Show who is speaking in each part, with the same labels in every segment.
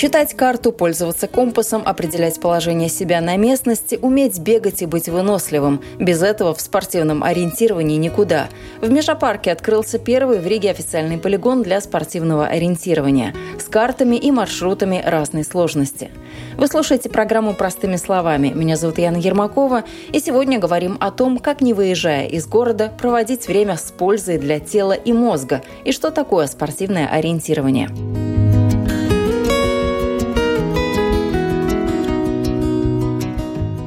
Speaker 1: Читать карту, пользоваться компасом, определять положение себя на местности, уметь бегать и быть выносливым. Без этого в спортивном ориентировании никуда. В Межапарке открылся первый в Риге официальный полигон для спортивного ориентирования с картами и маршрутами разной сложности. Вы слушаете программу «Простыми словами». Меня зовут Яна Ермакова, и сегодня говорим о том, как, не выезжая из города, проводить время с пользой для тела и мозга, и что такое спортивное ориентирование.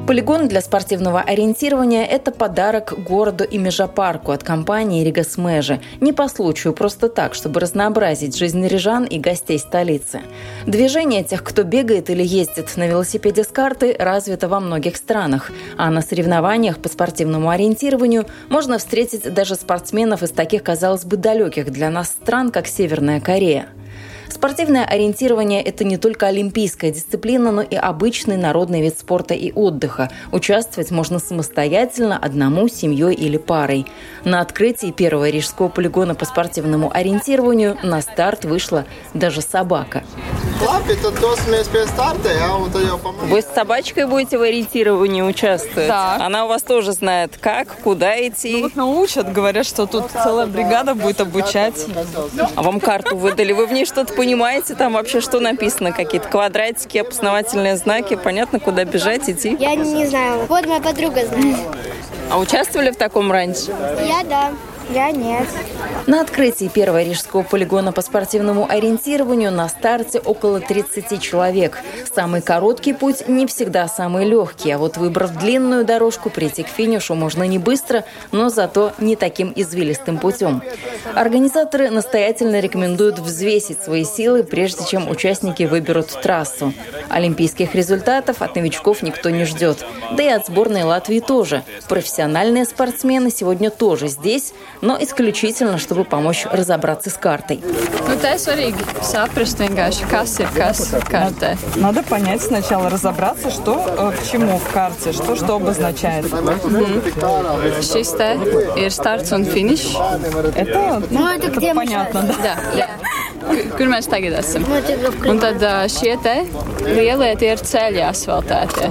Speaker 1: Полигон для спортивного ориентирования – это подарок городу и межапарку от компании «Ригас Мэжи». Не по случаю, просто так, чтобы разнообразить жизнь рижан и гостей столицы. Движение тех, кто бегает или ездит на велосипеде с карты, развито во многих странах. А на соревнованиях по спортивному ориентированию можно встретить даже спортсменов из таких, казалось бы, далеких для нас стран, как Северная Корея. Спортивное ориентирование – это не только олимпийская дисциплина, но и обычный народный вид спорта и отдыха. Участвовать можно самостоятельно, одному, семьей или парой. На открытии первого рижского полигона по спортивному ориентированию на старт вышла даже собака. Вы с собачкой будете в ориентировании участвовать?
Speaker 2: Да.
Speaker 1: Она у вас тоже знает, как, куда идти.
Speaker 2: Ну, вот научат, говорят, что тут целая бригада будет обучать.
Speaker 1: А вам карту выдали? Вы в ней что-то понимаете? Там вообще что написано? Какие-то квадратики, опознавательные знаки? Понятно, куда бежать, идти?
Speaker 3: Я не знаю. Вот моя подруга знает.
Speaker 1: А участвовали в таком раньше?
Speaker 3: Я да. Я нет.
Speaker 1: На открытии первого рижского полигона по спортивному ориентированию на старте около 30 человек. Самый короткий путь не всегда самый легкий, а вот выбрав длинную дорожку, прийти к финишу можно не быстро, но зато не таким извилистым путем. Организаторы настоятельно рекомендуют взвесить свои силы, прежде чем участники выберут трассу. Олимпийских результатов от новичков никто не ждет. Да и от сборной Латвии тоже. Профессиональные спортсмены сегодня тоже здесь, но исключительно, чтобы помочь разобраться с картой.
Speaker 2: Nu, te svarīgi saprast vienkārši, kas ir kas kartē.
Speaker 4: Надо понять сначала, разобраться, что э, к чему в карте, что что обозначает.
Speaker 2: Te ir starts un finišs.
Speaker 4: Это,
Speaker 3: Ну, это где мы
Speaker 4: понятно, да.
Speaker 2: Jā, jā. Kur mēs tagad esam?
Speaker 3: Это
Speaker 2: Un tad ā, šie te lielie tie ir ceļi asfaltētie.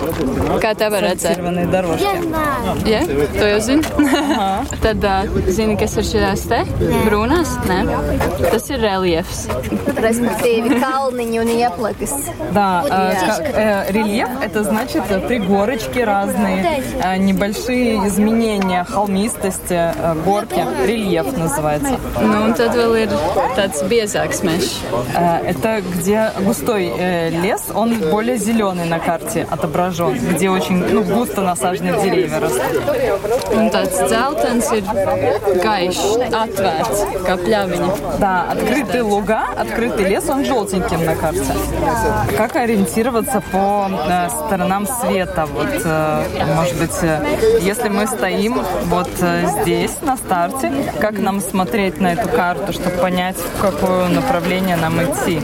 Speaker 2: Kā te var redzēt? Ja? To jau zini? tad ā, zini, kas ir šīs te brūnās? Nē. Tas ir reliefs.
Speaker 5: respektīvi kalniņi un ieplakas.
Speaker 4: Да, э, э, рельеф это значит э, пригорочки разные, э, небольшие изменения холмистости, э, горки. Рельеф называется.
Speaker 2: Nu, un tad vēl ir tāds biezāks mežs.
Speaker 4: Э, это где густой э, лес, он более зеленый на карте отображен, где очень ну, густо насажены деревья растут.
Speaker 2: Un tāds dzeltens ir gaišs, atvērts, kā.
Speaker 4: Да, открытые луга, открытый лес, он желтеньким на карте. Как ориентироваться по э, сторонам света? Вот, э, может быть, э, если мы стоим вот э, здесь, на старте, как нам смотреть на эту карту, чтобы понять, в какое направление нам идти?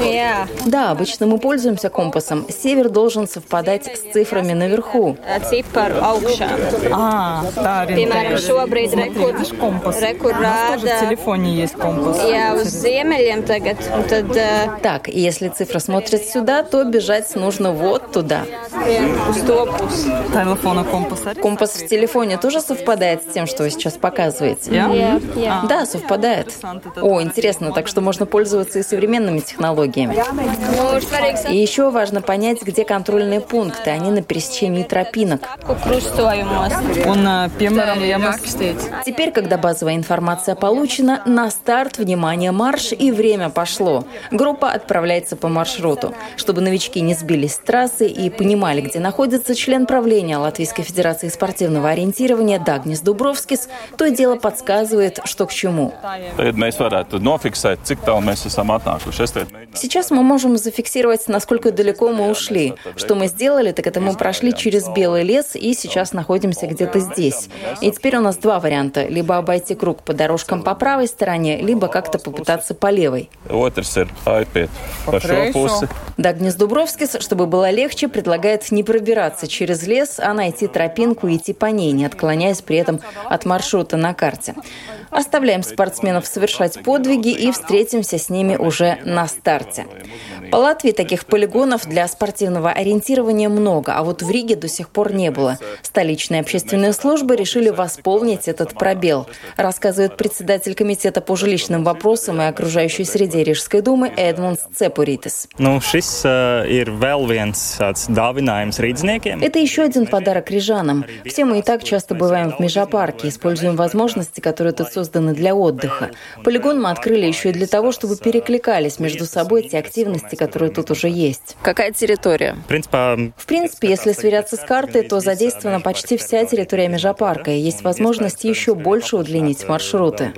Speaker 5: Jā,
Speaker 1: Да, обычно мы пользуемся компасом. Север должен совпадать с цифрами наверху.
Speaker 5: ciparu augšā.
Speaker 4: А, да, ориентируешься.
Speaker 5: Šobrīd
Speaker 4: Смотри,
Speaker 5: rekur,
Speaker 4: это ж компас.
Speaker 5: rekur
Speaker 4: У нас тоже в телефоне есть компас.
Speaker 5: jā, uz ziemeļiem tagad. Tad uh,
Speaker 1: Так, и если цифра смотрит сюда, то бежать нужно вот туда.
Speaker 4: Телефона компаса.
Speaker 1: Компас в телефоне тоже совпадает с тем, что вы сейчас показываете?
Speaker 4: Я?
Speaker 5: Jā.
Speaker 1: Да, совпадает. О, интересно, так что можно пользоваться и современными технологиями.
Speaker 5: Svarīgi
Speaker 1: И еще важно понять, где контрольные пункты. Они на пересечении тропинок.
Speaker 4: Он э,
Speaker 2: ir
Speaker 4: я.
Speaker 1: Теперь, когда базовая информация получена, на старт, внимание, марш и время пошло. Группа отправляется по маршруту. Чтобы новички не сбились с трассы и понимали, где находится член правления Латвийской Федерации спортивного ориентирования Дагнис Дубровскис, то и дело подсказывает, что к чему.
Speaker 6: Mēģināšu.
Speaker 1: Сейчас мы можем зафиксировать, насколько далеко мы ушли. Что мы сделали, так это мы прошли через Белый лес и сейчас находимся где-то здесь. И теперь у нас два варианта. Либо обойти круг по дорожкам по правой стороне, либо как-то попытаться по левой. Дагнес Дубровскис, чтобы было легче, предлагает не пробираться через лес, а найти тропинку и идти по ней, не отклоняясь при этом от маршрута на карте. Оставляем спортсменов совершать подвиги и встретимся с ними уже на старте. По Латвии таких полигонов для спортивного ориентирования много, а вот в Риге до сих пор не было. Столичные общественные службы решили восполнить этот пробел, рассказывает председатель комитета по жилищным вопросам и окружающей среде Рижской думы Эдмундс Цепуритис.
Speaker 7: Dāvinājums rīzniekiem.
Speaker 1: Это еще один подарок рижанам. Все мы и так часто бываем в межапарке, используем возможности, которые тут созданы для отдыха. Полигон мы открыли еще и для того, чтобы перекликались между собой те активности, которые тут уже есть. Какая территория? В принципе, если сверяться с картой, то задействована почти вся территория межапарка, и есть возможность еще больше удлинить маршруты.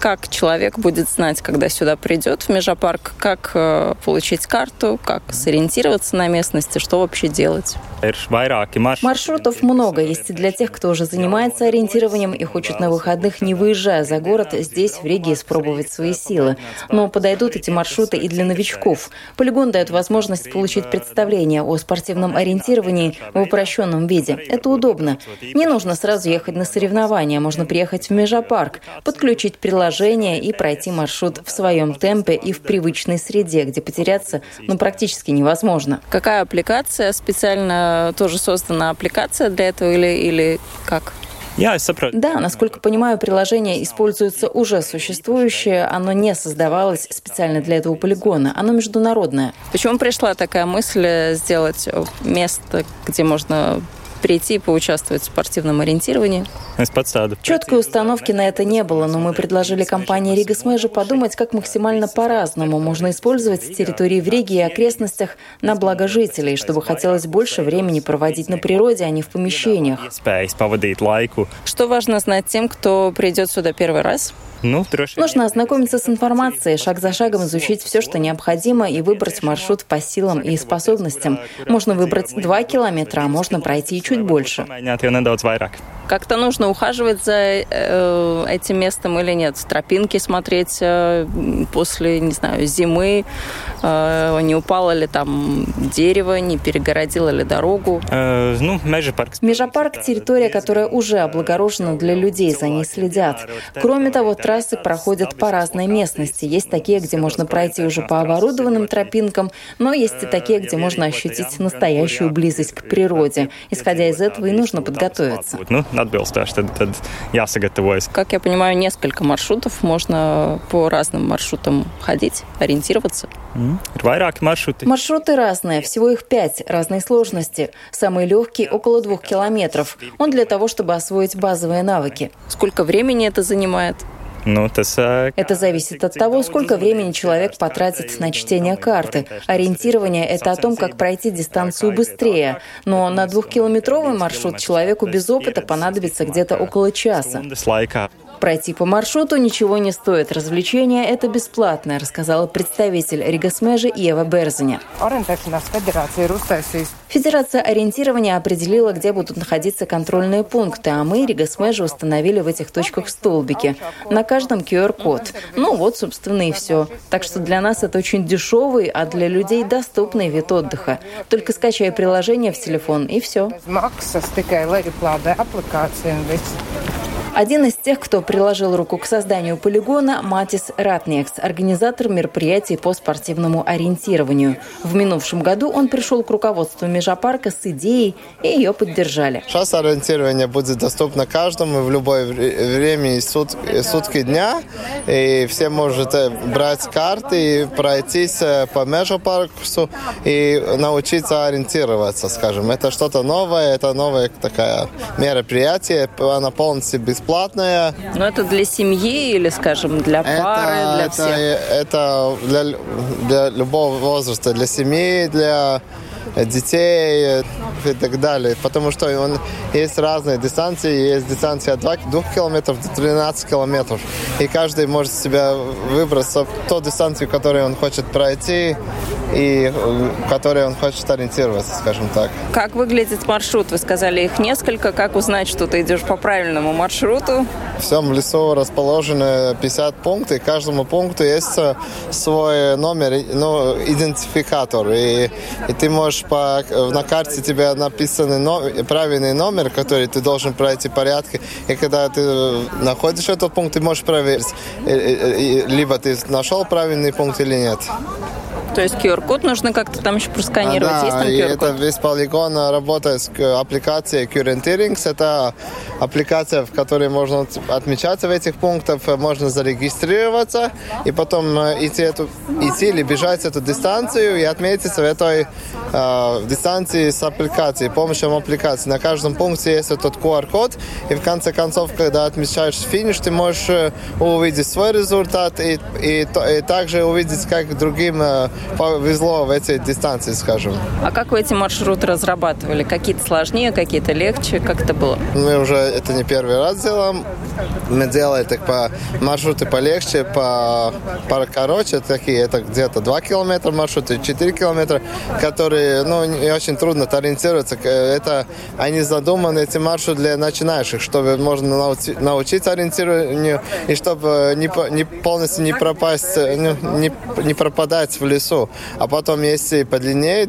Speaker 8: Как человек будет знать, когда сюда придет в Межапарк, как э, получить карту, как сориентироваться на местности, что вообще делать?
Speaker 1: Маршрутов много, есть и для тех, кто уже занимается ориентированием и хочет на выходных, не выезжая за город, здесь, в Риге, испробовать свои силы. Но подойдут эти маршруты и для новичков. Полигон дает возможность получить представление о спортивном ориентировании в упрощенном виде. Это удобно. Не нужно сразу ехать на соревнования, можно приехать в Межапарк, подключить приложение и пройти маршрут в своем темпе и в привычной среде, где потеряться ну, практически невозможно.
Speaker 8: Какая аппликация? Специально тоже создана аппликация для этого или, или как?
Speaker 1: Да, насколько понимаю, приложение используется уже существующее, оно не создавалось специально для этого полигона, оно международное.
Speaker 8: Почему пришла такая мысль сделать место, где можно прийти и поучаствовать в спортивном ориентировании?
Speaker 7: Pats tādu
Speaker 1: Четкой установки на это не было, но мы предложили компании Рига Смэжи подумать, как максимально по-разному можно использовать территории в Риге и окрестностях на благо жителей, чтобы хотелось больше времени проводить на природе, а не в помещениях.
Speaker 8: Что важно знать тем, кто придет сюда первый раз?
Speaker 7: Vien.
Speaker 1: Нужно ознакомиться с информацией, шаг за шагом изучить все, что необходимо, и выбрать маршрут по силам и способностям. Можно выбрать два километра, а можно пройти и чуть больше.
Speaker 8: Как-то нужно ухаживать за э, этим местом или нет? Тропинки смотреть э, после, не знаю, зимы, э, не упало ли там дерево, не перегородило ли дорогу.
Speaker 7: Nu, meža parks.
Speaker 1: Межапарк – территория, которая уже облагорожена для людей, за ней следят. Кроме того, трассы проходят по разной местности. Есть такие, где можно пройти уже по оборудованным тропинкам, но есть и такие, где можно ощутить настоящую близость к природе. Исходя из этого и нужно подготовиться.
Speaker 7: Nu, atbilstoši, tad, tad jāsagatavojas.
Speaker 8: Как я понимаю, несколько маршрутов. Можно по разным маршрутам ходить, ориентироваться.
Speaker 1: Маршруты разные, всего их пять, разной сложности. Самый легкий – около двух километров. Он для того, чтобы освоить базовые навыки.
Speaker 8: Сколько времени это занимает?
Speaker 7: Uh,
Speaker 1: Это зависит от того, сколько времени человек потратит на чтение карты. Ориентирование – это о том, как пройти дистанцию быстрее. Но на двухкилометровый маршрут человеку без опыта понадобится где-то около часа. Пройти по маршруту ничего не стоит. Развлечение – это бесплатное, рассказала представитель Ригасмежи Ева Берзиня. Федерация ориентирования определила, где будут находиться контрольные пункты, а мы, Ригасмежи, установили в этих точках столбики. На каждом QR-код. Ну вот, собственно, и все. Так что для нас это очень дешевый, а для людей доступный вид отдыха. Только скачай приложение в телефон, и все. Один из тех, кто приложил руку к созданию полигона, Матис Ратникс, организатор мероприятий по спортивному ориентированию. В минувшем году он пришел к руководству Межапарка с идеей, и ее поддержали.
Speaker 9: Сейчас ориентирование будет доступно каждому в любое вре- время и сут- сутки дня. И все можете брать карты и пройтись э, по межапарксу и научиться ориентироваться, скажем. Это что-то новое, это новое такое мероприятие. Она полностью бесплатная.
Speaker 8: Но это для семьи или, скажем, для пары, для
Speaker 9: это,
Speaker 8: всех?
Speaker 9: это для, для любого возраста, для семьи, для детей и так далее. Потому что он, есть разные дистанции. Есть дистанция от 2, 2 километров до 13 километров. И каждый может себя выбрать ту дистанцию, которую он хочет пройти и в которой он хочет ориентироваться, скажем так.
Speaker 8: Как выглядит маршрут? Вы сказали, их несколько. Как узнать, что ты идешь по правильному маршруту?
Speaker 9: В всем лесу расположены 50 пунктов, и каждому пункту есть свой номер, ну, идентификатор. И, и ты можешь по, на карте тебе написаны но, правильный номер, который ты должен пройти порядке. И когда ты находишь этот пункт, ты можешь проверить, либо ты нашел правильный пункт или нет.
Speaker 8: То есть QR-код нужно как-то там еще просканировать.
Speaker 9: А, да,
Speaker 8: есть там QR-код?
Speaker 9: это весь полигон работает с аппликацией Currenteerings. Это аппликация, в которой можно отмечаться в этих пунктах, можно зарегистрироваться и потом идти, эту, идти или бежать эту дистанцию и отметиться в этой э, дистанции с аппликацией, помощью аппликации. На каждом пункте есть этот QR-код, и в конце концов, когда отмечаешь финиш, ты можешь увидеть свой результат и, и, и также увидеть, как другим повезло в этой дистанции, скажем.
Speaker 8: А как вы эти маршруты разрабатывали? Какие-то сложнее, какие-то легче? Как это было?
Speaker 9: Мы уже это не первый раз делаем. Мы делали так по маршруты полегче, по, по короче такие. Это где-то 2 километра маршруты, 4 километра, которые, ну, не очень трудно ориентироваться. Это, они задуманы, эти маршруты для начинающих, чтобы можно научи, научиться ориентированию и чтобы не, не полностью не пропасть, ну, не, не пропадать в лесу. А потом есть и подлиннее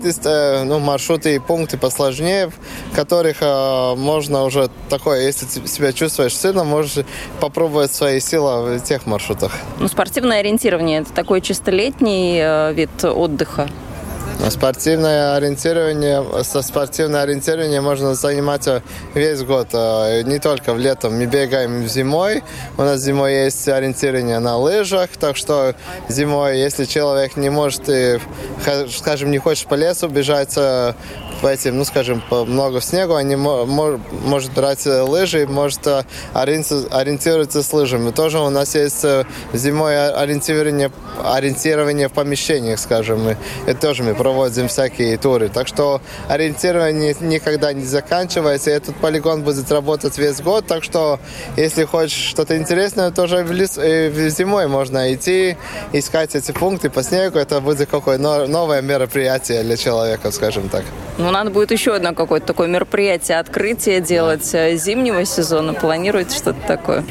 Speaker 9: ну, маршруты и пункты посложнее, в которых э, можно уже такое, если ты себя чувствуешь сильно, можешь попробовать свои силы в тех маршрутах.
Speaker 8: Ну, спортивное ориентирование – это такой чисто летний э, вид отдыха?
Speaker 9: Спортивное ориентирование, со спортивным ориентированием можно заниматься весь год, а, не только в летом. Мы бегаем зимой, у нас зимой есть ориентирование на лыжах, так что зимой, если человек не может, скажем, не хочет по лесу бежать а, по этим, ну, скажем, много снегу, они может брать лыжи, может а, ориентироваться с лыжами. Тоже у нас есть зимой ориентирование, ориентирование в помещениях, скажем. Это тоже мы проводим всякие туры. Так что ориентирование никогда не заканчивается. Этот полигон будет работать весь год. Так что, если хочешь что-то интересное, тоже в лес, в зимой можно идти, искать эти пункты по снегу. Это будет какое-то новое мероприятие для человека, скажем так.
Speaker 8: Ну, надо будет еще одно какое-то такое мероприятие, открытие делать э, зимнего сезона. Планируете что-то такое?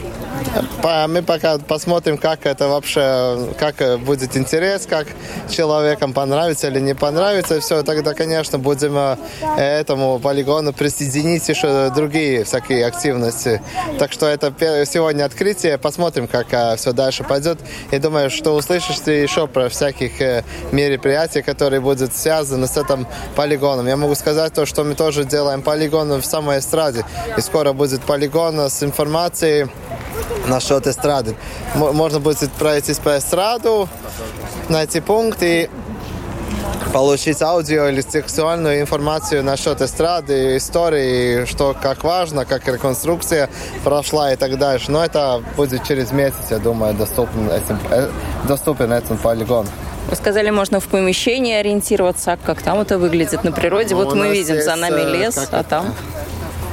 Speaker 9: Мы пока посмотрим, как это вообще, как будет интерес, как человекам понравится или не понравится. Все, тогда, конечно, будем э, этому полигону присоединить еще другие всякие активности. Так что это сегодня открытие. Посмотрим, как э, все дальше пойдет. И думаю, что услышишь ты еще про всяких э, мероприятий, которые будут связаны с этим полигоном. Я могу сказать то, что мы тоже делаем полигон в самой эстраде. И скоро будет полигон с информацией насчет эстрады. Можно будет пройтись по эстраду, найти пункты, получить аудио или текстуальную информацию насчет эстрады, истории, что как важно, как реконструкция прошла и так дальше. Но это будет через месяц, я думаю, доступен этим, доступен этот полигон.
Speaker 8: Вы сказали, можно в помещении ориентироваться, а как там это выглядит на природе.
Speaker 9: Ну,
Speaker 8: вот мы видим за нами
Speaker 9: э,
Speaker 8: лес, а там...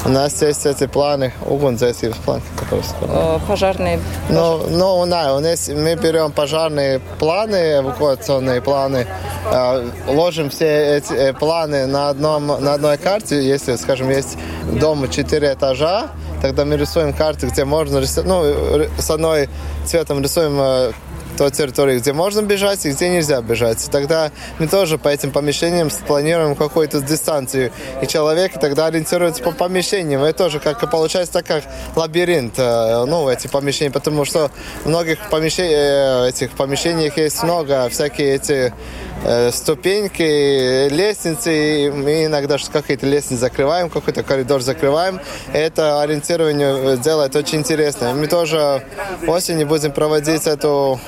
Speaker 9: У нас есть эти планы, угонзайские планы, которые
Speaker 8: Э, Пожарные.
Speaker 9: Ну, ну, у нас, у нас мы берем пожарные планы, эвакуационные планы, э, ложим все эти э, планы на, одном, на одной карте. Если, скажем, есть дом 4 этажа, тогда мы рисуем карты, где можно рисовать, ну, с одной цветом рисуем той территории, где можно бежать и где нельзя бежать. Тогда мы тоже по этим помещениям спланируем какую-то дистанцию. И человек тогда ориентируется по помещениям. Это тоже как получается так, как лабиринт, э, ну, эти помещения, потому что в многих помещениях, э, этих помещениях есть много всякие эти ступеньки, лестницы. Мы иногда какие-то лестницы закрываем, какой-то коридор закрываем. Это ориентирование делает очень интересно. Мы тоже осенью будем проводить эту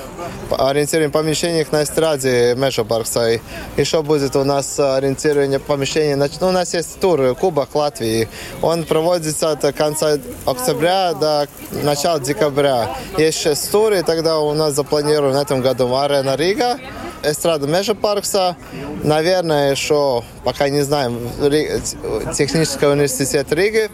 Speaker 9: ориентирование помещениях на эстраде Межапаркса. Еще будет у нас ориентирование помещений. Ну, у нас есть тур Кубок Латвии. Он проводится от конца октября до начала декабря. Есть шесть туры, тогда у нас запланировано в этом году Арена Рига, эстрада Межапаркса, наверное, еще пока не знаем, технический университет Риги,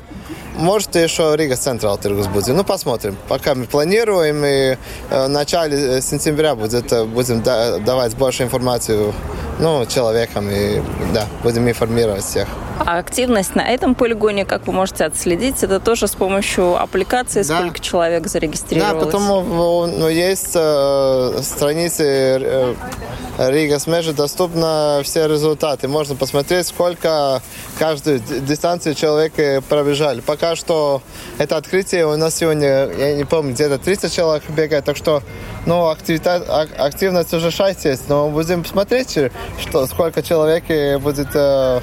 Speaker 9: может, еще Rīgas Centrāltirgus будет. Ну, посмотрим. Пока мы планируем, и э, в начале сентября будет, э, будем да- давать больше информацию ну, человекам, и да, будем информировать всех.
Speaker 8: А активность на этом полигоне, как вы можете отследить, это тоже с помощью аппликации, сколько человек
Speaker 9: Да,
Speaker 8: зарегистрировалось?
Speaker 9: потому ну, есть э, страницы э, Рига Смежи, доступны все результаты. Можно посмотреть, сколько каждую дистанцию человек пробежали. Пока что это открытие у нас сегодня, я не помню, где-то 30 человек бегает, так что ну, активность уже 6 есть, но будем смотреть, э, что, сколько человек будет э,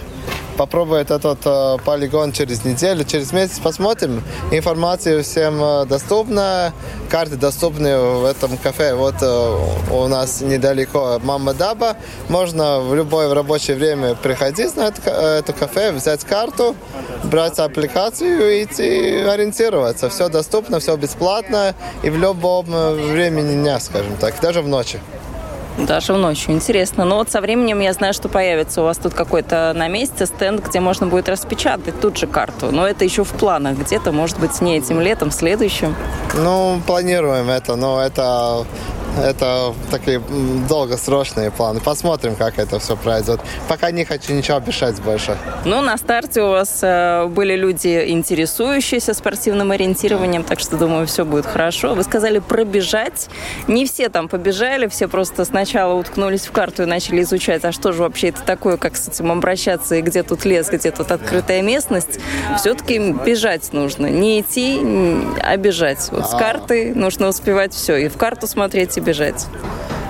Speaker 9: попробует этот э, полигон через неделю, через месяц посмотрим. Информация всем э, доступна, карты доступны в этом кафе. Вот э, у нас недалеко Мама Даба. Можно в любое рабочее время приходить на это, это кафе, взять карту, брать аппликацию и идти ориентироваться. Все доступно, все бесплатно и в любом времени дня, скажем так, даже в ночи.
Speaker 8: Даже в ночь. Интересно. Но вот со временем я знаю, что появится у вас тут какой-то на месте стенд, где можно будет распечатать тут же карту. Но это еще в планах. Где-то, может быть, не этим летом, следующим.
Speaker 9: Ну, планируем это, но это, это такие долгосрочные планы. Посмотрим, как это все пройдет. Пока не хочу ничего обещать больше.
Speaker 8: Ну, на старте у вас э, были люди, интересующиеся спортивным ориентированием, так что, думаю, все будет хорошо. Вы сказали пробежать. Не все там побежали, все просто сначала уткнулись в карту и начали изучать, а что же вообще это такое, как с этим обращаться, и где тут лес, где тут открытая местность. Все-таки бежать нужно. Не идти, а бежать. Вот с
Speaker 9: А.
Speaker 8: карты нужно успевать все. И в карту смотреть, и бежать.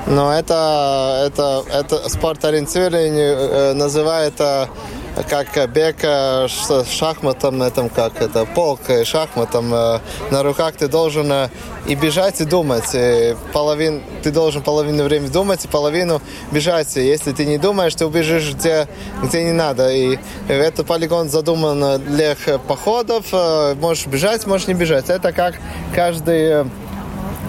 Speaker 9: Но это, это, это спорт ориентирования э, называют как бег э, с шахматом, этом, как это, полк э, шахматом э, на руках ты должен э, и бежать, и думать. И половин, ты должен половину времени думать, и половину бежать. Если ты не думаешь, ты убежишь где, где не надо. И этот полигон задуман для походов. э, Можешь бежать, можешь не бежать. Это как каждый э,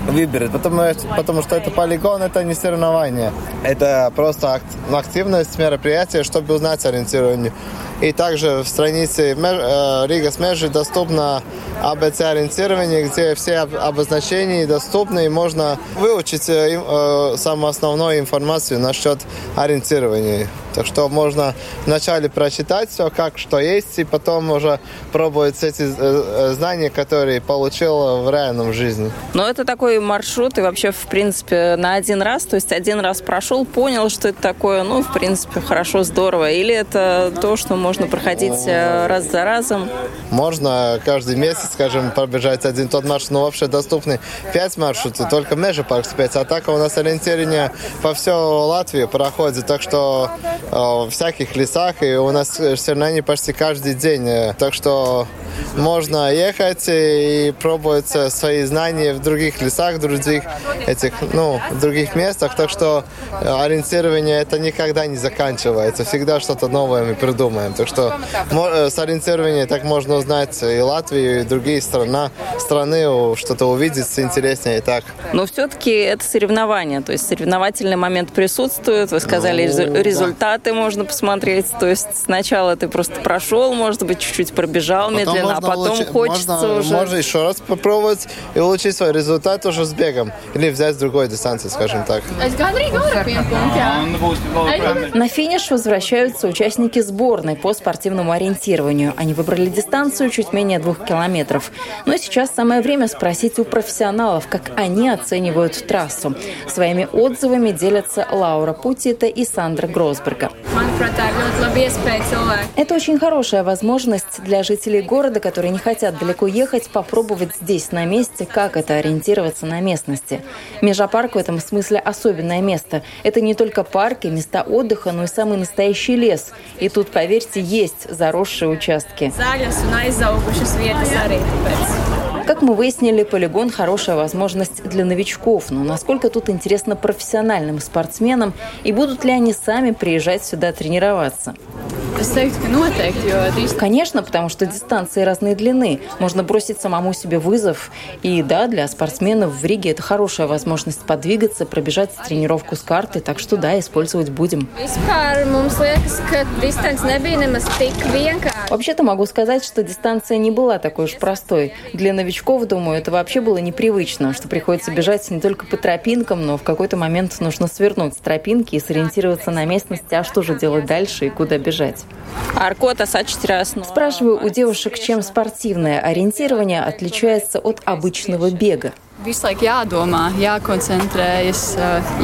Speaker 9: выберет, потому, потому что это полигон, это не соревнование. Это просто ак- активность мероприятия, чтобы узнать ориентирование. И также в странице э, Рига Смежи доступно АБЦ ориентирование, где все об- обозначения доступны, и можно выучить э, э, самую основную информацию насчет ориентирования. Так что можно вначале прочитать все, как что есть, и потом уже пробовать эти э, э, знания, которые получил в реальном жизни.
Speaker 8: Но это такой маршрут, и вообще, в принципе, на один раз, то есть один раз прошел, понял, что это такое, ну, в принципе, хорошо, здорово. Или это то, что можно проходить э, раз за разом?
Speaker 9: Можно каждый месяц, скажем, пробежать один тот маршрут, но вообще доступны 5 маршрутов, только Межа Парк 5. А так у нас ориентирование по всей Латвии проходит, так что э, в всяких лесах, и у нас соревнования почти каждый день. э, Так что можно ехать и пробовать свои знания в других лесах, в других этих, ну, в других местах. Так что э, ориентирование это никогда не заканчивается. Всегда что-то новое мы придумаем. Так что э, с ориентированием так можно узнать и Латвию, и другие страны, о, что-то увидеть интереснее и так.
Speaker 8: Но все-таки это соревнование, то есть соревновательный момент присутствует. Вы сказали,
Speaker 9: Ну,
Speaker 8: резу-
Speaker 9: да.
Speaker 8: результаты можно посмотреть. То есть сначала ты просто прошел, может быть, чуть-чуть пробежал медленно, а потом
Speaker 9: улучши-
Speaker 8: хочется
Speaker 9: можно,
Speaker 8: уже...
Speaker 9: можно еще раз попробовать и улучшить свой результат уже с бегом. Или взять с другой дистанции, скажем так.
Speaker 1: На финиш возвращаются участники сборной по спортивному ориентированию. Они выбрали дистанцию чуть менее двух километров. Но сейчас самое время спросить у профессионалов, как они оценивают трассу. Своими отзывами делятся Лаура Путита и Сандра Гросберга.
Speaker 2: Cilvēkiem.
Speaker 1: Это очень хорошая возможность для жителей города, которые не хотят далеко ехать, попробовать здесь, на месте, как это ориентироваться на местности. Межапарк в этом смысле особенное место. Это не только парки, места отдыха, но и самый настоящий лес. И тут, поверьте, есть заросшие участки. Как мы выяснили, полигон – хорошая возможность для новичков. Но насколько тут интересно профессиональным спортсменам и будут ли они сами приезжать сюда тренироваться?
Speaker 2: Drīz
Speaker 1: Конечно, потому что дистанции разной длины. Можно бросить самому себе вызов. И да, для спортсменов в Риге это хорошая возможность подвигаться, пробежать тренировку с карты. Так что да, использовать будем. Вообще-то могу сказать, что дистанция не была такой уж простой. Для новичков, думаю, это вообще было непривычно, что приходится бежать не только по тропинкам, но в какой-то момент нужно свернуть с тропинки и сориентироваться на местности, а что же делать дальше и куда бежать.
Speaker 8: No
Speaker 1: Спрашиваю у девушек, чем спортивное ориентирование отличается от обычного бега.
Speaker 2: Visu laiku jādomā, jākoncentrējas,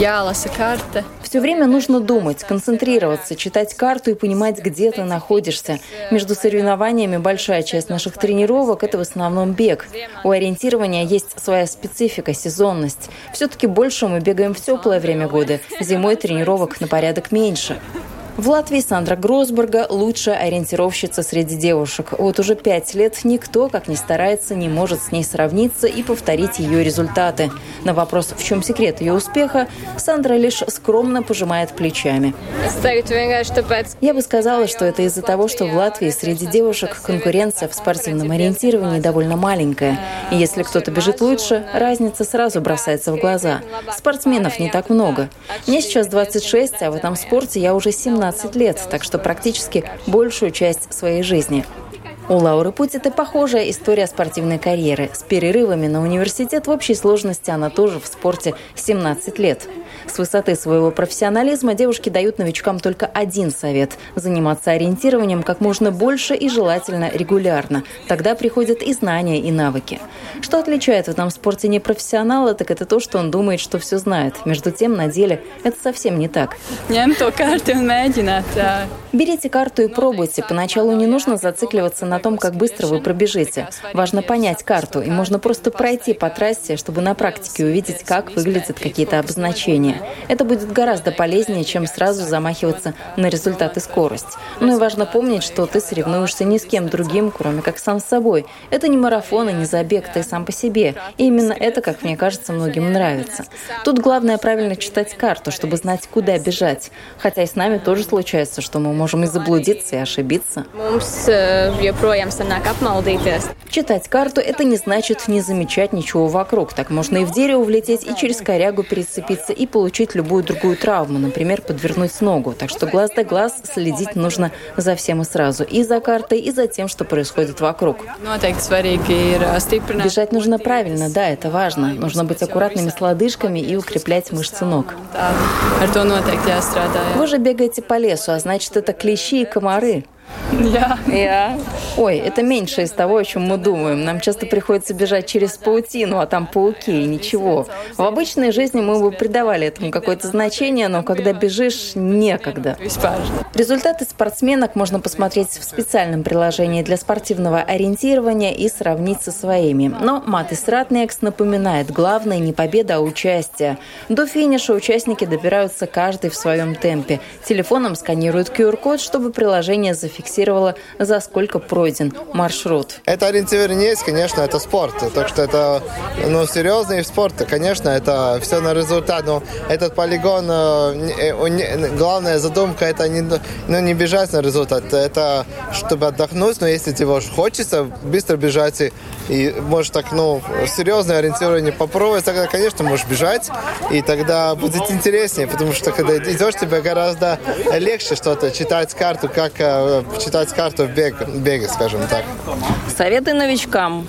Speaker 2: jālasa karte.
Speaker 1: Все время нужно думать, концентрироваться, читать карту и понимать, где ты находишься. Между соревнованиями большая часть наших тренировок – это в основном бег. У ориентирования есть своя специфика, сезонность. Все-таки больше мы бегаем в теплое время года. Зимой тренировок на порядок меньше. В Латвии Сандра Гросберга – лучшая ориентировщица среди девушек. Вот уже пять лет никто, как ни старается, не может с ней сравниться и повторить ее результаты. На вопрос, в чем секрет ее успеха, Сандра лишь скромно пожимает плечами. Я бы сказала, что это из-за того, что в Латвии среди девушек конкуренция в спортивном ориентировании довольно маленькая. И если кто-то бежит лучше, разница сразу бросается в глаза. Спортсменов не так много. Мне сейчас 26, а в этом спорте я уже 17 лет, так что практически большую часть своей жизни. У Лауры Путь это похожая история спортивной карьеры. С перерывами на университет в общей сложности она тоже в спорте 17 лет. С высоты своего профессионализма девушки дают новичкам только один совет – заниматься ориентированием как можно больше и желательно регулярно. Тогда приходят и знания, и навыки. Что отличает в этом спорте непрофессионала, так это то, что он думает, что все знает. Между тем, на деле это совсем не так. Берите карту и пробуйте. Поначалу не нужно зацикливаться на том, как быстро вы пробежите. Важно понять карту, и можно просто пройти по трассе, чтобы на практике увидеть, как выглядят какие-то обозначения. Это будет гораздо полезнее, чем сразу замахиваться на результат и скорость. Ну и важно помнить, что ты соревнуешься ни с кем другим, кроме как сам с собой. Это не марафон и не забег, ты сам по себе. И именно это, как мне кажется, многим нравится. Тут главное правильно читать карту, чтобы знать, куда бежать. Хотя и с нами тоже случается, что мы можем и заблудиться, и ошибиться.
Speaker 5: Joprojām sanāk apmaldīties.
Speaker 1: Читать карту – это не значит не замечать ничего вокруг. Так можно и в дерево влететь, и через корягу перецепиться, и получить любую другую травму, например, подвернуть ногу. Так что глаз да глаз следить нужно за всем и сразу. И за картой, и за тем, что происходит вокруг.
Speaker 2: Stiprināt.
Speaker 1: Бежать нужно правильно, да, это важно. Нужно быть аккуратными с лодыжками и укреплять мышцы ног.
Speaker 2: Jā.
Speaker 1: Вы же бегаете по лесу, а значит, это клещи и комары.
Speaker 2: Jā.
Speaker 8: Jā.
Speaker 1: Ой, это меньше из того, о чем мы думаем. Нам часто приходится бежать через паутину, а там пауки, и ничего. В обычной жизни мы бы придавали этому какое-то значение, но когда бежишь, некогда. Результаты спортсменок можно посмотреть в специальном приложении для спортивного ориентирования и сравнить со своими. Но Матис Ратнекс напоминает, главное не победа, а участие. До финиша участники добираются каждый в своем темпе. Телефоном сканируют QR-код, чтобы приложение зафиксировало, за сколько пройден маршрут.
Speaker 9: Это ориентирование конечно, это спорт. Так что это ну, серьезный спорт. Конечно, это все на результат. Но этот полигон, э, э, главная задумка, это не, ну, не бежать на результат. Это чтобы отдохнуть, но если тебе хочется быстро бежать и, и можешь так, ну, серьезное ориентирование попробовать, тогда, конечно, можешь бежать, и тогда будет интереснее, потому что когда идешь, тебе гораздо легче что-то читать карту, как э, читать карту в бег, беге, скажем так.
Speaker 8: Советы новичкам.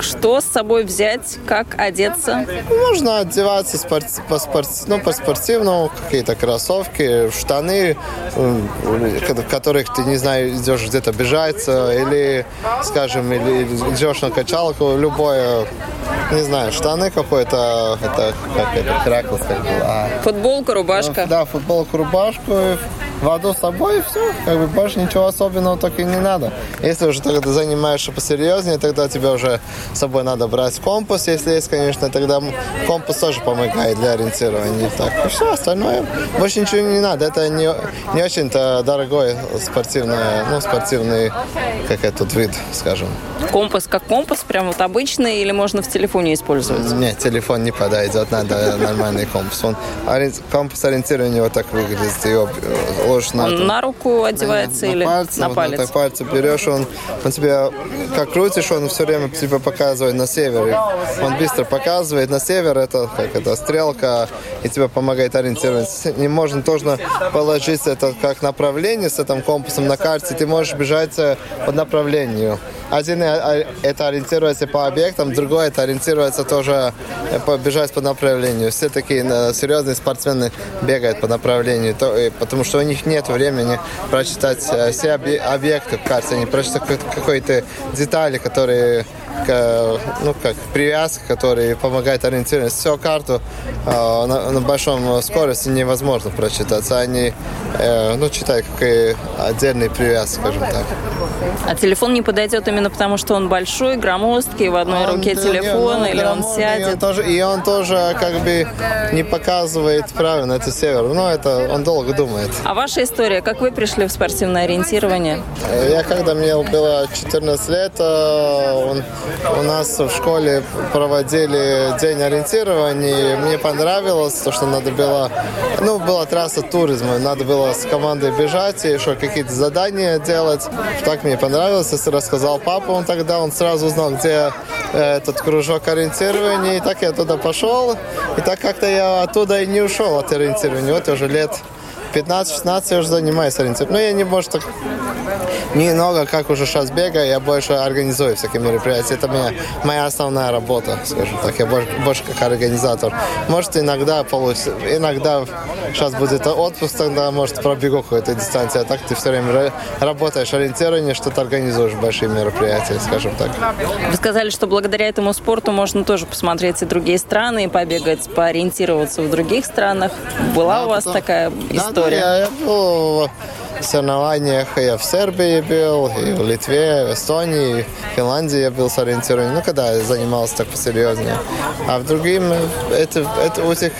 Speaker 8: Что с собой взять, как одеться?
Speaker 9: Можно одеваться спорт, по, спорт, ну, по спортивному, какие-то кроссовки, штаны, м, в которых ты, не знаю, идешь где-то бежать, э, или, скажем, или идешь на качалку, любое, не знаю, штаны какой-то, это как это, краклс, как бы, а,
Speaker 8: Футболка, рубашка.
Speaker 9: да, футболку, рубашку, воду с собой, и все. Как бы больше ничего особенного так и не надо. Если уже тогда занимаешься посерьезнее, тогда тебе уже с собой надо брать компас, если есть, конечно, тогда компас тоже помогает для ориентирования. Так, и все, остальное больше ничего не надо. Это не, не очень-то дорогой спортивный, ну, спортивный, как этот вид, скажем.
Speaker 8: Компас как компас, прям вот обычный, или можно в телефоне телефоне использовать?
Speaker 9: Нет, телефон не подойдет, надо нормальный компас. Он, компас ориентирования вот так выглядит. Его ложишь на...
Speaker 8: Он на руку одевается
Speaker 9: на,
Speaker 8: или
Speaker 9: на, пальцы,
Speaker 8: на
Speaker 9: вот
Speaker 8: палец?
Speaker 9: На пальцы берешь, он, он тебе, как крутишь, он все время тебе показывает на севере. Он быстро показывает на север, это как это стрелка, и тебе помогает ориентироваться. Не можно тоже положить это как направление с этим компасом на карте. Ты можешь бежать по направлению. Один это ориентируется по объектам, другой это ориентируется тоже бежать по направлению. Все такие серьезные спортсмены бегают по направлению, потому что у них нет времени прочитать все объекты в карте, они прочитают какой-то детали, которые ну, как привязка, который помогает ориентироваться. Всю карту э, на, на большом скорости невозможно прочитать. Они э, ну, читают как отдельный привяз, скажем так.
Speaker 8: А телефон не подойдет именно потому, что он большой, громоздкий, в одной он, руке телефон,
Speaker 9: не,
Speaker 8: или он сядет?
Speaker 9: И он, тоже, и он тоже как бы не показывает правильно, это север. Ну, это он долго думает.
Speaker 8: А ваша история, как вы пришли в спортивное ориентирование?
Speaker 9: Я, когда мне было 14 лет, он, у нас в школе проводили день ориентирования. Мне понравилось, то, что надо было... Ну, была трасса туризма. Надо было с командой бежать и еще какие-то задания делать. Так мне понравилось. Если рассказал папа, он тогда он сразу узнал, где этот кружок ориентирования. И так я туда пошел. И так как-то я оттуда и не ушел от ориентирования. Вот уже лет 15-16 я уже занимаюсь ориентированием. Но я не, может, так немного, как уже сейчас бегаю, я больше организую всякие мероприятия. Это моя, моя основная работа, скажем так. Я больше, больше как организатор. Может, иногда получится, иногда сейчас будет отпуск, тогда, может, пробегу какую-то дистанцию. А так ты все время работаешь ориентирование, что-то организуешь большие мероприятия, скажем так.
Speaker 8: Вы сказали, что благодаря этому спорту можно тоже посмотреть и другие страны, и побегать, поориентироваться в других странах. Была да, у вас да, такая история?
Speaker 9: Да, я, я был соревнованиях я в Сербии был, и в Литве, в Эстонии, в Финляндии я был с ну, когда я занимался так посерьезнее. А в другим, это, это у этих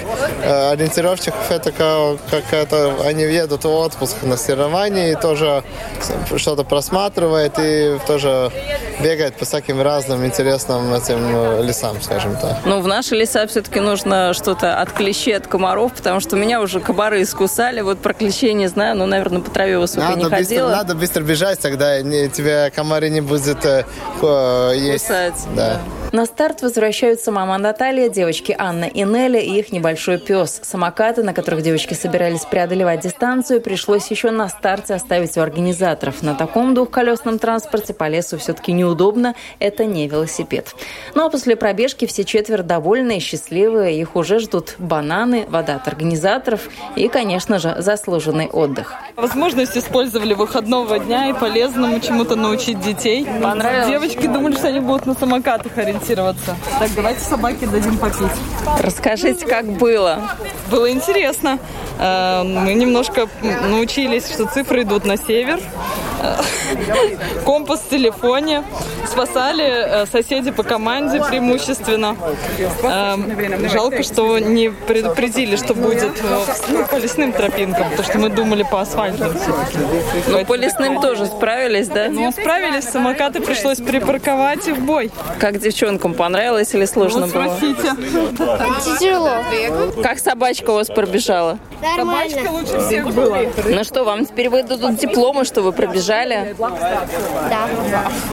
Speaker 9: э, ориентировщиков это как, как это, они едут в отпуск на соревнования и тоже что-то просматривают и тоже бегают по всяким разным интересным этим лесам, скажем так.
Speaker 8: Ну, в наши леса все-таки нужно что-то от клещей, от комаров, потому что меня уже комары искусали, вот про клещей не знаю, но, наверное, по траве высокой
Speaker 9: надо
Speaker 8: не
Speaker 9: быстро,
Speaker 8: ходила.
Speaker 9: Надо быстро бежать, тогда не, тебя комары не будут э, есть.
Speaker 8: Кусать.
Speaker 9: Да.
Speaker 1: На старт возвращаются мама Наталья, девочки Анна и Нелли и их небольшой пес. Самокаты, на которых девочки собирались преодолевать дистанцию, пришлось еще на старте оставить у организаторов. На таком двухколесном транспорте по лесу все-таки неудобно. Это не велосипед. Ну а после пробежки все четверо довольны и счастливые. Их уже ждут бананы, вода от организаторов и, конечно же, заслуженный отдых.
Speaker 4: Возможность использовали выходного дня и полезному чему-то научить детей.
Speaker 8: Понравилось?
Speaker 4: Девочки думали, что они будут на самокатах ориентироваться ориентироваться. Так, давайте собаке дадим попить.
Speaker 8: Расскажите, как было?
Speaker 4: Было интересно. Э, мы немножко научились, что цифры идут на север. Э, компас в телефоне. Спасали э, соседи по команде преимущественно. Жалко, что не предупредили, что будет ну, по лесным тропинкам, потому что мы думали по асфальту все-таки.
Speaker 8: Ну, по лесным тоже справились, да?
Speaker 4: Ну, справились. Самокаты пришлось припарковать и в бой.
Speaker 8: Как девчонкам понравилось или сложно
Speaker 4: ну,
Speaker 8: было?
Speaker 4: Спросите.
Speaker 3: Тяжело.
Speaker 8: Как собачка у вас пробежала?
Speaker 3: Нормально.
Speaker 4: Собачка лучше всех была.
Speaker 8: Ну что, вам теперь выдадут дипломы, что вы пробежали?
Speaker 3: Да.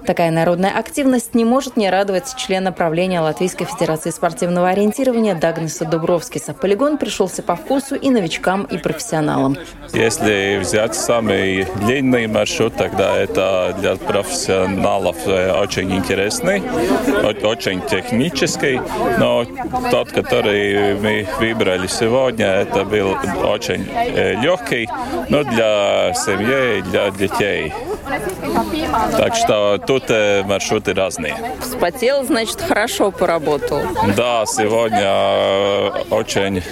Speaker 1: Такая народная активность не может не радовать члена правления Латвийской Федерации спортивного ориентирования Дагнеса Дубровскиса. Полигон пришелся по вкусу и новичкам, и профессионалам.
Speaker 6: Если взять самый длинный маршрут, тогда это для профессионалов э, очень интересный, очень технический, но тот, который мы выбрали сегодня, это был очень э, легкий, но для семьи и для детей. Так что тут э, маршруты разные.
Speaker 8: Вспотел, значит, хорошо поработал.
Speaker 6: Да, сегодня э, очень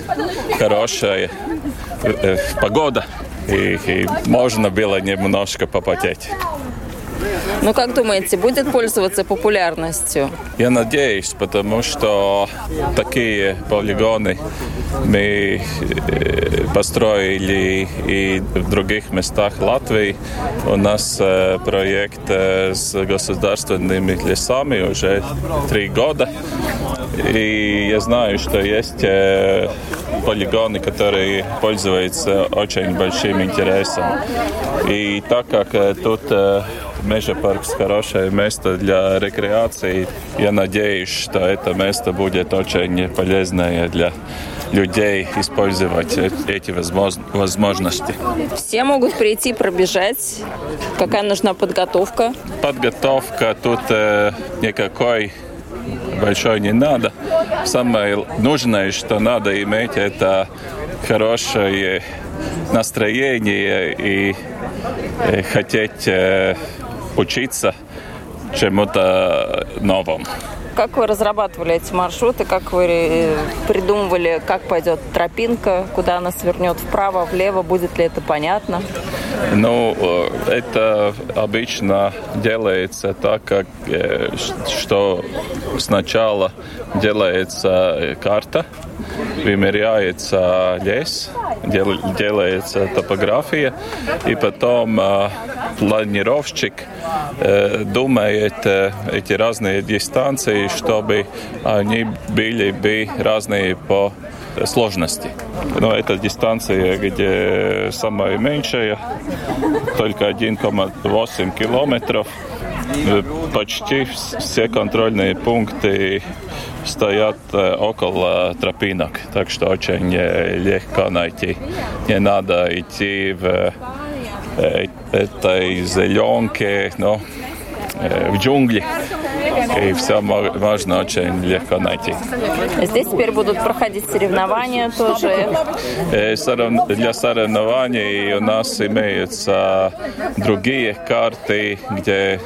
Speaker 6: хорошая э, погода, и, и можно было немножко попотеть.
Speaker 8: Ну, как думаете, будет пользоваться популярностью?
Speaker 6: Я надеюсь, потому что такие полигоны мы построили и в других местах Латвии. У нас проект с государственными лесами уже три года. И я знаю, что есть э, полигоны, которые пользуются очень большим интересом. И так как э, тут э, Межапарк хорошее место для рекреации, я надеюсь, что это место будет очень полезное для людей использовать эти возможности.
Speaker 8: Все могут прийти пробежать. Какая нужна подготовка?
Speaker 6: Подготовка тут э, никакой большой не надо. Самое нужное, что надо иметь, это хорошее настроение и э, хотеть э, учиться чему-то новому.
Speaker 8: Как вы разрабатывали эти маршруты? Как вы э, придумывали, как пойдет тропинка, куда она свернет вправо, влево? Будет ли это понятно?
Speaker 6: Ну, э, это обычно делается так, как, э, что сначала делается карта, вымеряется лес, делается топография, и потом планировщик думает эти разные дистанции, чтобы они были бы разные по сложности. Но это дистанция, где самая меньшая, только 1,8 километров. Почти все контрольные пункты стоят около тропинок, так что очень легко найти. Не надо идти в этой зеленке, но в джунгли и все можно очень легко найти.
Speaker 8: Здесь теперь будут проходить соревнования тоже?
Speaker 6: Для соревнований у нас имеются другие карты, где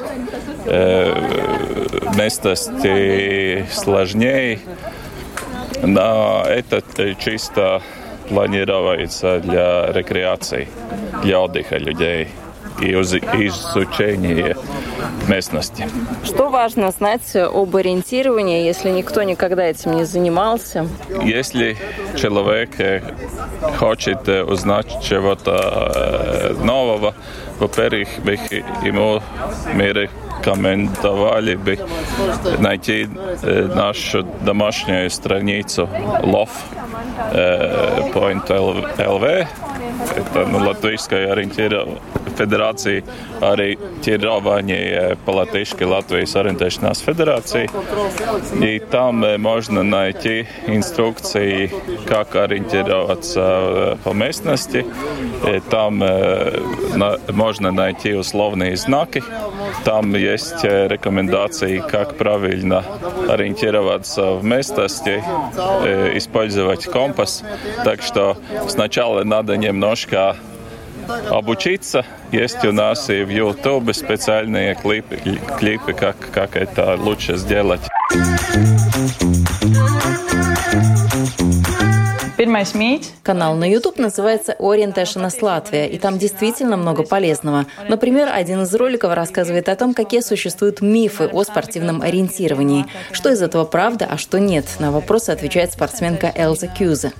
Speaker 6: местности сложнее, но это чисто планируется для рекреации, для отдыха людей и изучения местности.
Speaker 8: Что важно знать об ориентировании, если никто никогда этим не занимался?
Speaker 6: Если человек э, хочет э, узнать чего-то э, нового, во-первых, ему мы рекомендовали бы найти нашу домашнюю страницу love .lv. Это ну, латвийская ориентирование federācija, arī тирование по-латышски Латвijas ориентēšanās федерации. И там можно найти инструкции, как ориентироваться по местности. И там можно найти условные знаки. Там есть рекомендации, как правильно ориентироваться в местности, использовать компас. Так что сначала надо немножко обучиться. Есть у нас и в YouTube специальные клипы, клипы как, как это лучше сделать.
Speaker 1: Канал на YouTube называется Orientationist Латвия, и там действительно много полезного. Например, один из роликов рассказывает о том, какие существуют мифы о спортивном ориентировании. Что из этого правда, а что нет? На вопросы отвечает спортсменка Элза Кьюзе.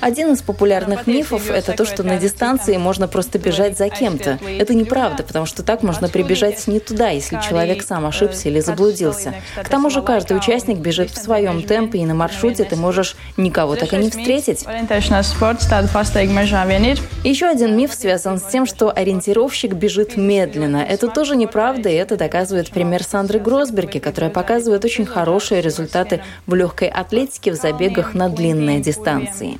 Speaker 1: Один из популярных мифов – это то, что на дистанции можно просто бежать за кем-то. Это неправда, потому что так можно прибежать не туда, если человек сам ошибся или заблудился. К тому же каждый участник бежит в своем темпе, и на маршруте ты можешь никого так и не встретить. Еще один миф связан с тем, что ориентировщик бежит медленно. Это тоже неправда, и это доказывает пример Сандры Гросберги, которая показывает очень хорошие результаты в легкой атлетике в забегах на длинные дистанции.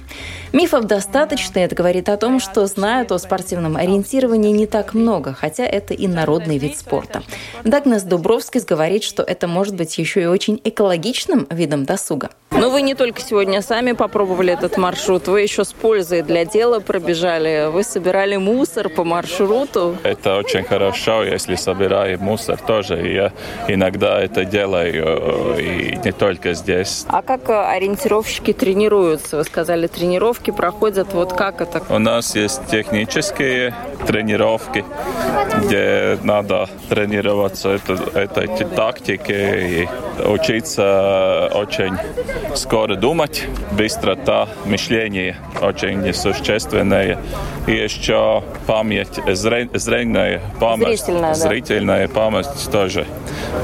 Speaker 1: Мифов достаточно, это говорит о том, что знают о спортивном ориентировании не так много, хотя это и народный вид спорта. Дагнес Дубровскис говорит, что это может быть еще и очень экологичным видом досуга.
Speaker 8: Но вы не только сегодня сами попробовали этот маршрут, вы еще с пользой для дела пробежали. Вы собирали мусор по маршруту.
Speaker 6: Это очень хорошо, если собираем мусор тоже. Я иногда это делаю, и не только здесь.
Speaker 8: А как ориентировщики тренируются? Вы сказали, тренировки проходят. Вот как это?
Speaker 6: У нас есть технические тренировки, где надо тренироваться это, этой тактике и учиться очень скоро думать, быстрота мышления очень существенная. И еще память, зрительная память,
Speaker 8: зрительная,
Speaker 6: зрительная да. память тоже.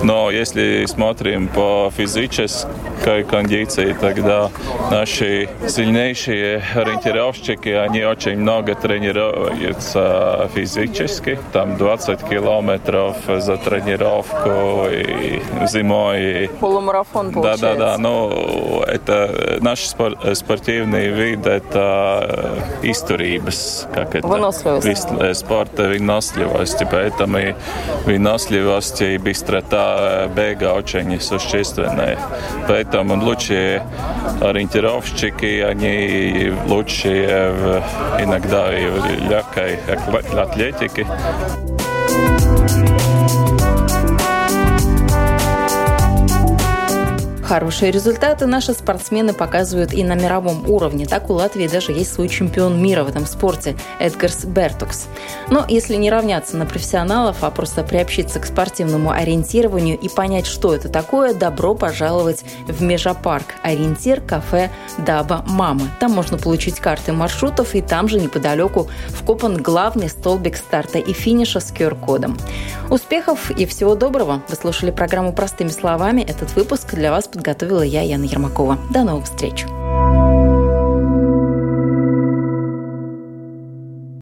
Speaker 6: Но если смотрим по физической кондиции, тогда наши сильнейшие ориентировщики, они очень много тренируются физически. Там 20 километров за тренировку и зимой.
Speaker 8: Полумарафон получается.
Speaker 6: Да, да, да. Ну, это наш спортивный вид, это исторības, как это?
Speaker 8: Выносливость.
Speaker 6: Спорта выносливости. Поэтому выносливость и быстрота бега очень существенные. Поэтому лучшие ориентировщики, они лучшие в, иногда и в легкой атлетике.
Speaker 1: Хорошие результаты наши спортсмены показывают и на мировом уровне. Так у Латвии даже есть свой чемпион мира в этом спорте – Эдгарс Бертукс. Но если не равняться на профессионалов, а просто приобщиться к спортивному ориентированию и понять, что это такое, добро пожаловать в Межапарк. Ориентир кафе Даба Мамы. Там можно получить карты маршрутов, и там же неподалеку вкопан главный столбик старта и финиша с QR-кодом. Успехов и всего доброго! Вы слушали программу «Простыми словами». Этот выпуск для вас подготовила я, Яна Ермакова. До новых встреч!